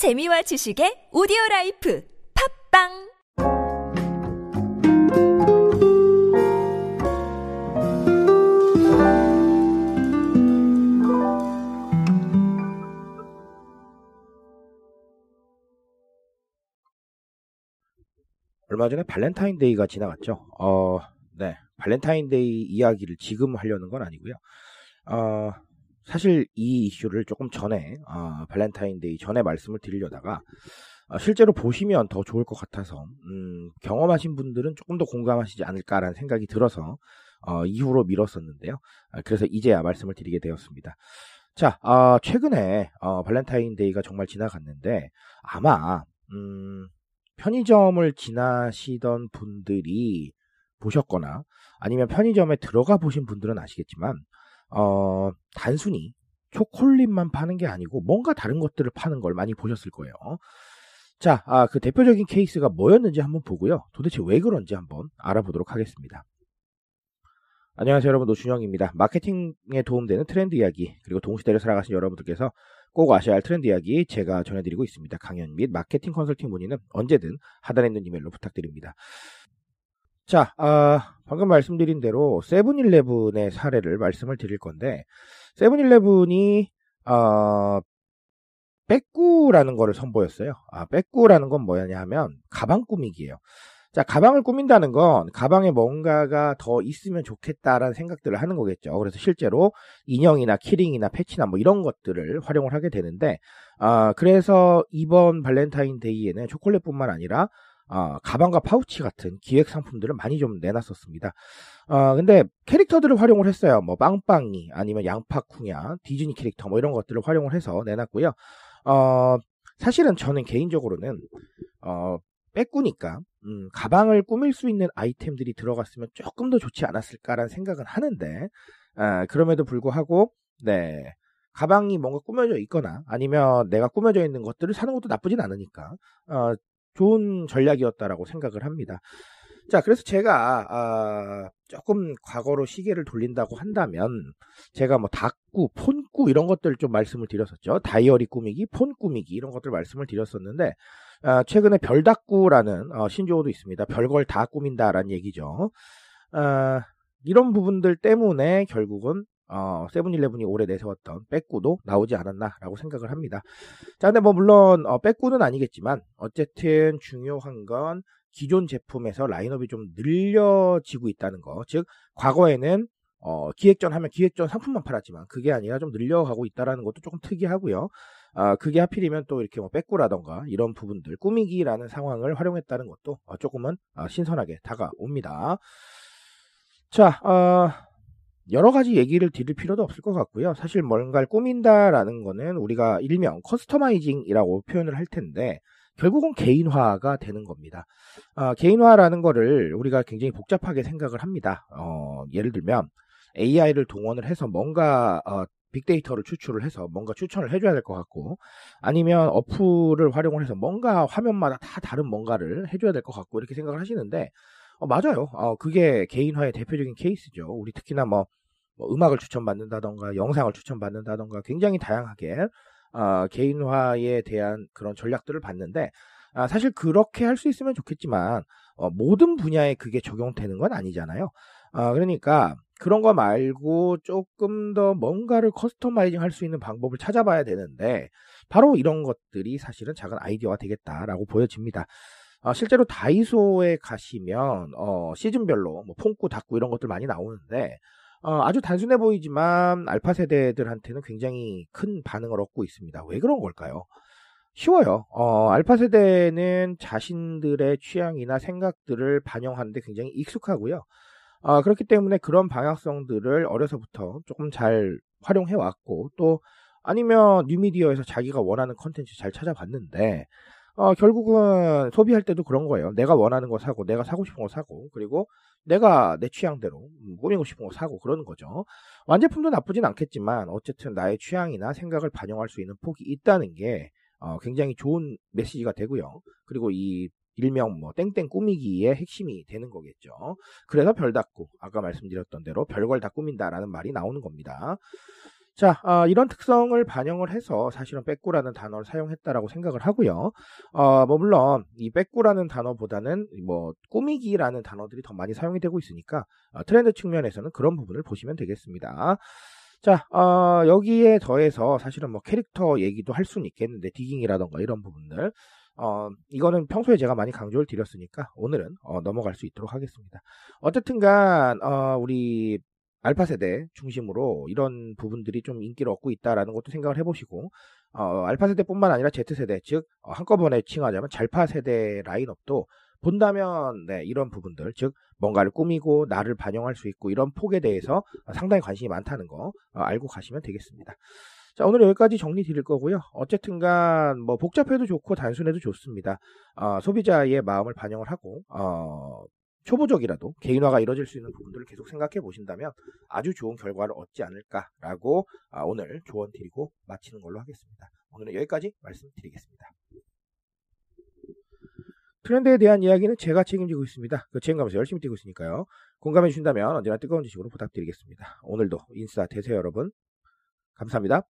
재미와 지식의 오디오 라이프 팟빵 얼마 전에 발렌타인데이가 지나갔죠. 어, 네. 발렌타인데이 이야기를 지금 하려는 건 아니고요. 어, 사실 이 이슈를 조금 전에, 어, 발렌타인데이 전에 말씀을 드리려다가, 어, 실제로 보시면 더 좋을 것 같아서, 음, 경험하신 분들은 조금 더 공감하시지 않을까라는 생각이 들어서, 어, 이후로 미뤘었는데요. 아, 그래서 이제야 말씀을 드리게 되었습니다. 자, 어, 최근에, 어, 발렌타인데이가 정말 지나갔는데, 아마, 음, 편의점을 지나시던 분들이 보셨거나 아니면 편의점에 들어가 보신 분들은 아시겠지만 어, 단순히 초콜릿만 파는 게 아니고 뭔가 다른 것들을 파는 걸 많이 보셨을 거예요. 자, 아, 그 대표적인 케이스가 뭐였는지 한번 보고요. 도대체 왜 그런지 한번 알아보도록 하겠습니다. 안녕하세요 여러분 노준영입니다. 마케팅에 도움되는 트렌드 이야기 그리고 동시대를 살아가신 여러분들께서 꼭 아셔야 할 트렌드 이야기 제가 전해드리고 있습니다. 강연 및 마케팅 컨설팅 문의는 언제든 하단에 있는 이메일로 부탁드립니다. 자, 아, 방금 말씀드린 대로 세븐일레븐의 사례를 말씀을 드릴 건데 세븐일레븐이 어, 백꾸라는 거를 선보였어요. 아, 백꾸라는 건 뭐냐 하면 가방 꾸미기예요. 자, 가방을 꾸민다는 건 가방에 뭔가가 더 있으면 좋겠다라는 생각들을 하는 거겠죠. 그래서 실제로 인형이나 keyring이나 패치나 뭐 이런 것들을 활용을 하게 되는데, 아, 그래서 이번 발렌타인데이에는 초콜릿뿐만 아니라 아, 가방과 파우치 같은 기획 상품들을 많이 좀 내놨었습니다. 아, 근데 캐릭터들을 활용을 했어요. 뭐 빵빵이 아니면 양파쿵야, 디즈니 캐릭터 뭐 이런 것들을 활용을 해서 내놨고요. 어, 사실은 저는 개인적으로는 어, 빼꾸니까 음, 가방을 꾸밀 수 있는 아이템들이 들어갔으면 조금 더 좋지 않았을까라는 생각은 하는데 아, 그럼에도 불구하고 네 가방이 뭔가 꾸며져 있거나 아니면 내가 꾸며져 있는 것들을 사는 것도 나쁘진 않으니까 어, 좋은 전략이었다라고 생각을 합니다. 자, 그래서 제가 아, 조금 과거로 시계를 돌린다고 한다면 제가 뭐 닭구, 폰구 이런 것들 좀 말씀을 드렸었죠. 다이어리 꾸미기, 폰 꾸미기 이런 것들 말씀을 드렸었는데 아, 최근에 별닭구라는 어, 신조어도 있습니다. 별걸 다 꾸민다라는 얘기죠. 아, 이런 부분들 때문에 결국은 어, 세븐일레븐이 올해 내세웠던 빼꾸도 나오지 않았나라고 생각을 합니다. 자, 근데 뭐 물론 어, 백꾸는 아니겠지만 어쨌든 중요한 건 기존 제품에서 라인업이 좀 늘려지고 있다는 거. 즉 과거에는 어, 기획전 하면 기획전 상품만 팔았지만 그게 아니라 좀 늘려가고 있다라는 것도 조금 특이하고요. 아, 그게 하필이면 또 이렇게 뭐 백꾸라던가 이런 부분들 꾸미기라는 상황을 활용했다는 것도 어, 조금은 어, 신선하게 다가옵니다. 자, 어, 여러 가지 얘기를 드릴 필요도 없을 것 같고요. 사실 뭔가를 꾸민다라는 거는 우리가 일명 customizing이라고 표현을 할 텐데 결국은 개인화가 되는 겁니다. 어, 개인화라는 거를 우리가 굉장히 복잡하게 생각을 합니다. 어, 예를 들면 AI를 동원을 해서 뭔가 어, 빅데이터를 추출을 해서 뭔가 추천을 해줘야 될 것 같고 아니면 어플을 활용을 해서 뭔가 화면마다 다 다른 뭔가를 해줘야 될 것 같고 이렇게 생각을 하시는데 어, 맞아요. 어, 그게 개인화의 대표적인 케이스죠. 우리 특히나 뭐, 뭐 음악을 추천받는다던가 영상을 추천받는다던가 굉장히 다양하게 어, 개인화에 대한 그런 전략들을 봤는데 아, 사실 그렇게 할 수 있으면 좋겠지만 어, 모든 분야에 그게 적용되는 건 아니잖아요. 아, 그러니까 그런 거 말고 조금 더 뭔가를 커스터마이징 할 수 있는 방법을 찾아봐야 되는데 바로 이런 것들이 사실은 작은 아이디어가 되겠다라고 보여집니다. 어, 실제로 다이소에 가시면 어, 시즌별로 뭐 폰구, 닭구 이런 것들 많이 나오는데 어, 아주 단순해 보이지만 알파 세대들한테는 굉장히 큰 반응을 얻고 있습니다. 왜 그런 걸까요? 쉬워요. 어, 알파 세대는 자신들의 취향이나 생각들을 반영하는데 굉장히 익숙하고요. 어, 그렇기 때문에 그런 방향성들을 어려서부터 조금 잘 활용해 왔고 또 아니면 뉴미디어에서 자기가 원하는 컨텐츠 잘 찾아봤는데 어, 결국은 소비할 때도 그런 거예요. 내가 원하는 거 사고, 내가 사고 싶은 거 사고, 그리고 내가 내 취향대로 꾸미고 싶은 거 사고 그러는 거죠. 완제품도 나쁘진 않겠지만 어쨌든 나의 취향이나 생각을 반영할 수 있는 폭이 있다는 게 어, 굉장히 좋은 메시지가 되고요. 그리고 이 일명 뭐 땡땡 꾸미기의 핵심이 되는 거겠죠. 그래서 별닫고 아까 말씀드렸던 대로 별걸 다 꾸민다라는 말이 나오는 겁니다. 자, 어, 이런 특성을 반영을 해서 사실은 빼꾸라는 단어를 사용했다라고 생각을 하고요. 어, 뭐 물론 이 빼꾸라는 단어보다는 뭐 꾸미기라는 단어들이 더 많이 사용이 되고 있으니까 어, 트렌드 측면에서는 그런 부분을 보시면 되겠습니다. 자, 어, 여기에 더해서 사실은 뭐 캐릭터 얘기도 할 수는 있겠는데 디깅이라던가 이런 부분들 어, 이거는 평소에 제가 많이 강조를 드렸으니까 오늘은 어, 넘어갈 수 있도록 하겠습니다. 어쨌든간 어, 우리 알파 세대 중심으로 이런 부분들이 좀 인기를 얻고 있다라는 것도 생각을 해보시고 어, 알파 세대뿐만 아니라 Z 세대 즉 어, 한꺼번에 칭하자면 잘파 세대 라인업도 본다면 네, 이런 부분들 즉 뭔가를 꾸미고 나를 반영할 수 있고 이런 폭에 대해서 상당히 관심이 많다는 거 어, 알고 가시면 되겠습니다. 자 오늘 여기까지 정리 드릴 거고요. 어쨌든간 뭐 복잡해도 좋고 단순해도 좋습니다. 어, 소비자의 마음을 반영을 하고 어, 초보적이라도 개인화가 이루어질 수 있는 부분들을 계속 생각해 보신다면 아주 좋은 결과를 얻지 않을까라고 아, 오늘 조언 드리고 마치는 걸로 하겠습니다. 오늘은 여기까지 말씀드리겠습니다. 트렌드에 대한 이야기는 제가 책임지고 있습니다. 그 책임감에서 열심히 뛰고 있으니까요. 공감해 주신다면 언제나 뜨거운 지식으로 부탁드리겠습니다. 오늘도 인싸 되세요 여러분. 감사합니다.